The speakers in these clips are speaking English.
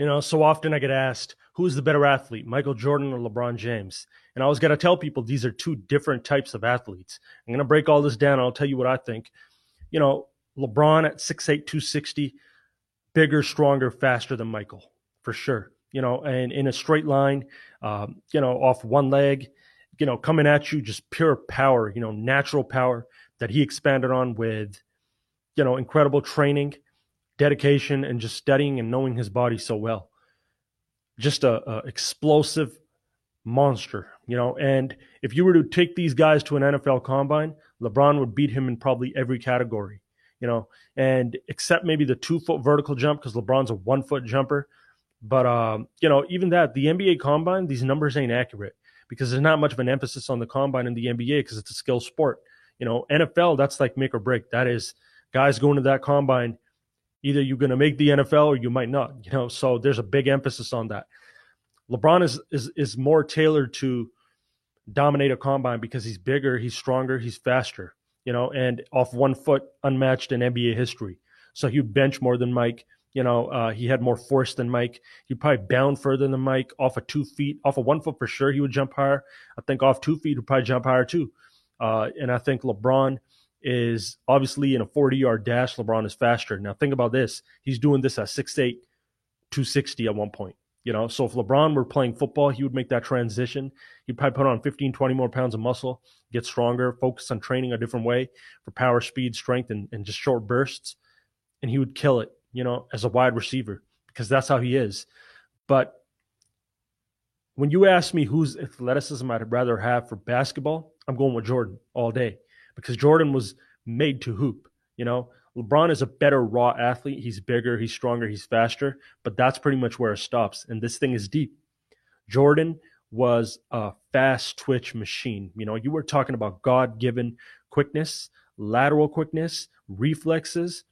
You know, so often I get asked, who's the better athlete, Michael Jordan or LeBron James? And I always got to tell people these are two different types of athletes. I'm going to break all this down. I'll tell you what I think. You know, LeBron at 6'8, 260, bigger, stronger, faster than Michael, for sure. You know, and in a straight line, um, you know, off one leg, you know, coming at you, just pure power, you know, natural power that he expanded on with, you know, incredible training dedication and just studying and knowing his body so well. Just a, a explosive monster, you know. And if you were to take these guys to an NFL combine, LeBron would beat him in probably every category, you know. And except maybe the two foot vertical jump because LeBron's a one foot jumper. But um, you know, even that, the NBA combine, these numbers ain't accurate because there's not much of an emphasis on the combine in the NBA because it's a skill sport. You know, NFL, that's like make or break. That is guys going to that combine Either you're going to make the NFL or you might not. You know, so there's a big emphasis on that. LeBron is is is more tailored to dominate a combine because he's bigger, he's stronger, he's faster. You know, and off one foot, unmatched in NBA history. So he bench more than Mike. You know, uh, he had more force than Mike. He probably bound further than Mike. Off of two feet, off of one foot for sure, he would jump higher. I think off two feet, he'd probably jump higher too. Uh, and I think LeBron is obviously in a 40 yard dash, LeBron is faster. Now, think about this. He's doing this at 6'8, 260 at one point. You know, so if LeBron were playing football, he would make that transition. He'd probably put on 15, 20 more pounds of muscle, get stronger, focus on training a different way for power, speed, strength, and, and just short bursts. And he would kill it, you know, as a wide receiver because that's how he is. But when you ask me whose athleticism I'd rather have for basketball, I'm going with Jordan all day because Jordan was made to hoop. You know, LeBron is a better raw athlete. He's bigger, he's stronger, he's faster, but that's pretty much where it stops. And this thing is deep. Jordan was a fast twitch machine. You know, you were talking about God given quickness, lateral quickness, reflexes,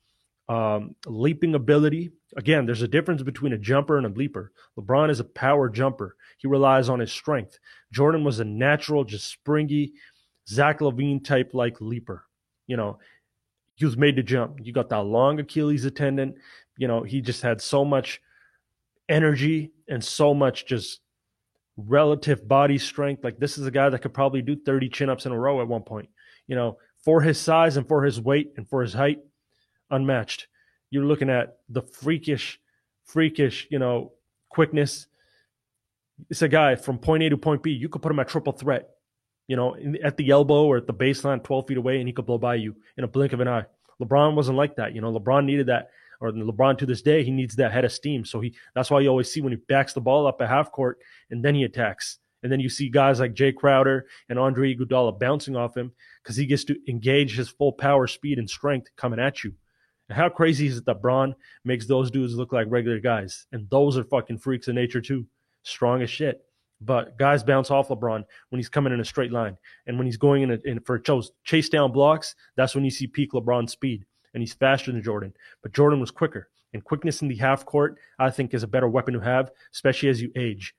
um, leaping ability. Again, there's a difference between a jumper and a leaper. LeBron is a power jumper. He relies on his strength. Jordan was a natural, just springy, Zach LaVine type like leaper. You know, he was made to jump. You got that long Achilles tendon. You know, he just had so much energy and so much just relative body strength. Like this is a guy that could probably do 30 chin ups in a row at one point. You know, for his size and for his weight and for his height, unmatched. You're looking at the freakish, freakish, you know, quickness. It's a guy from point A to point B. You could put him at triple threat you know, in, at the elbow or at the baseline, 12 feet away, and he could blow by you in a blink of an eye. LeBron wasn't like that. You know, LeBron needed that, or LeBron to this day, he needs that head of steam. So he that's why you always see when he backs the ball up at half court and then he attacks. And then you see guys like Jae Crowder and Andre Iguodala bouncing off him because he gets to engage his full power, speed, and strength coming at you. And how crazy is it that Bron makes those dudes look like regular guys? And those are fucking freaks of nature too. Strong as shit. But guys bounce off LeBron when he's coming in a straight line, and when he's going in, a, in for chase, chase down blocks, that's when you see peak LeBron speed, and he's faster than Jordan. But Jordan was quicker, and quickness in the half court, I think, is a better weapon to have, especially as you age.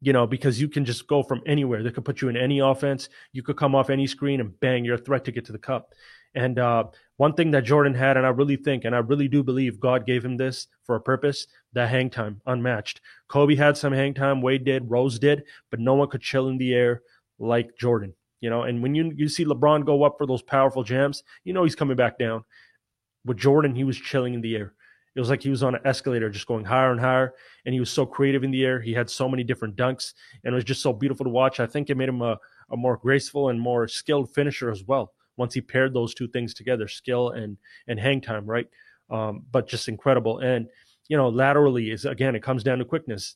You know, because you can just go from anywhere. They could put you in any offense. You could come off any screen and bang, you're a threat to get to the cup. And uh, one thing that Jordan had, and I really think, and I really do believe God gave him this for a purpose, that hang time, unmatched. Kobe had some hang time, Wade did, Rose did, but no one could chill in the air like Jordan. You know, and when you you see LeBron go up for those powerful jams, you know he's coming back down. With Jordan, he was chilling in the air. It was like he was on an escalator, just going higher and higher. And he was so creative in the air. He had so many different dunks, and it was just so beautiful to watch. I think it made him a, a more graceful and more skilled finisher as well once he paired those two things together, skill and and hang time, right? Um, but just incredible. And you know, laterally is again, it comes down to quickness.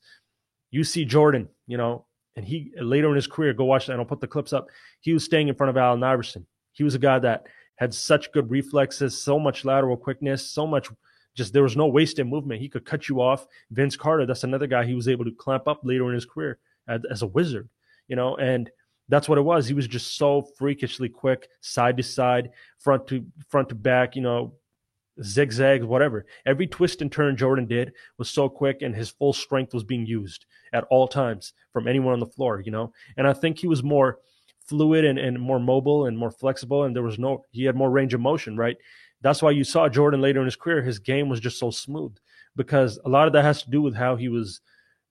You see Jordan, you know, and he later in his career, go watch that. I'll put the clips up. He was staying in front of Allen Iverson. He was a guy that had such good reflexes, so much lateral quickness, so much just there was no wasted movement. He could cut you off. Vince Carter, that's another guy he was able to clamp up later in his career as, as a wizard, you know, and that's what it was. He was just so freakishly quick, side to side, front to front to back, you know, zigzags, whatever. Every twist and turn Jordan did was so quick and his full strength was being used at all times from anyone on the floor, you know. And I think he was more fluid and, and more mobile and more flexible and there was no he had more range of motion, right? That's why you saw Jordan later in his career, his game was just so smooth. because a lot of that has to do with how he was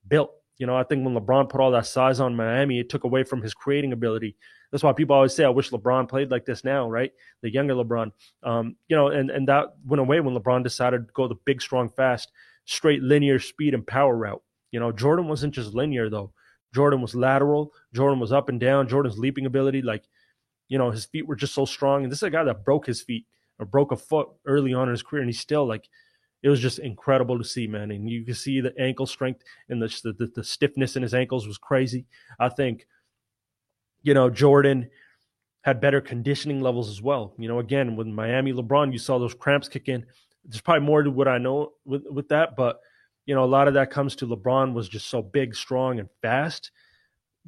built. You know, I think when LeBron put all that size on Miami, it took away from his creating ability. That's why people always say, "I wish LeBron played like this now." Right, the younger LeBron. Um, you know, and and that went away when LeBron decided to go the big, strong, fast, straight, linear speed and power route. You know, Jordan wasn't just linear though. Jordan was lateral. Jordan was up and down. Jordan's leaping ability, like, you know, his feet were just so strong. And this is a guy that broke his feet or broke a foot early on in his career, and he's still like it was just incredible to see, man. And you can see the ankle strength and the, the, the stiffness in his ankles was crazy. I think, you know, Jordan had better conditioning levels as well. You know, again, with Miami LeBron, you saw those cramps kick in. There's probably more to what I know with, with that, but you know, a lot of that comes to LeBron was just so big, strong, and fast.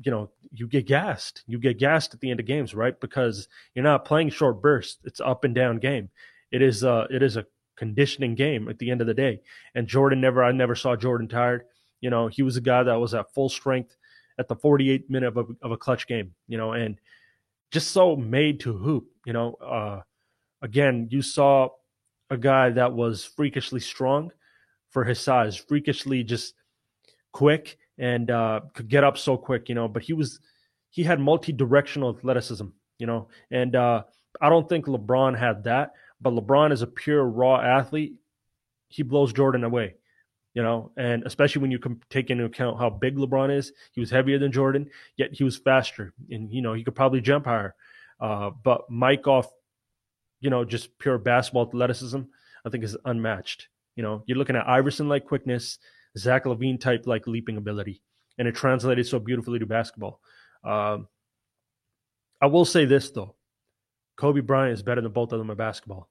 You know, you get gassed. You get gassed at the end of games, right? Because you're not playing short bursts. It's up and down game. It is uh it is a conditioning game at the end of the day. And Jordan never, I never saw Jordan tired. You know, he was a guy that was at full strength at the 48 minute of a, of a clutch game, you know, and just so made to hoop, you know. Uh, again, you saw a guy that was freakishly strong for his size, freakishly just quick and uh, could get up so quick, you know, but he was, he had multi directional athleticism, you know, and uh, I don't think LeBron had that but LeBron is a pure raw athlete. He blows Jordan away, you know, and especially when you take into account how big LeBron is. He was heavier than Jordan, yet he was faster, and you know he could probably jump higher. Uh, but Mike off, you know, just pure basketball athleticism, I think is unmatched. You know, you're looking at Iverson like quickness, Zach LaVine type like leaping ability, and it translated so beautifully to basketball. Um, I will say this though, Kobe Bryant is better than both of them at basketball.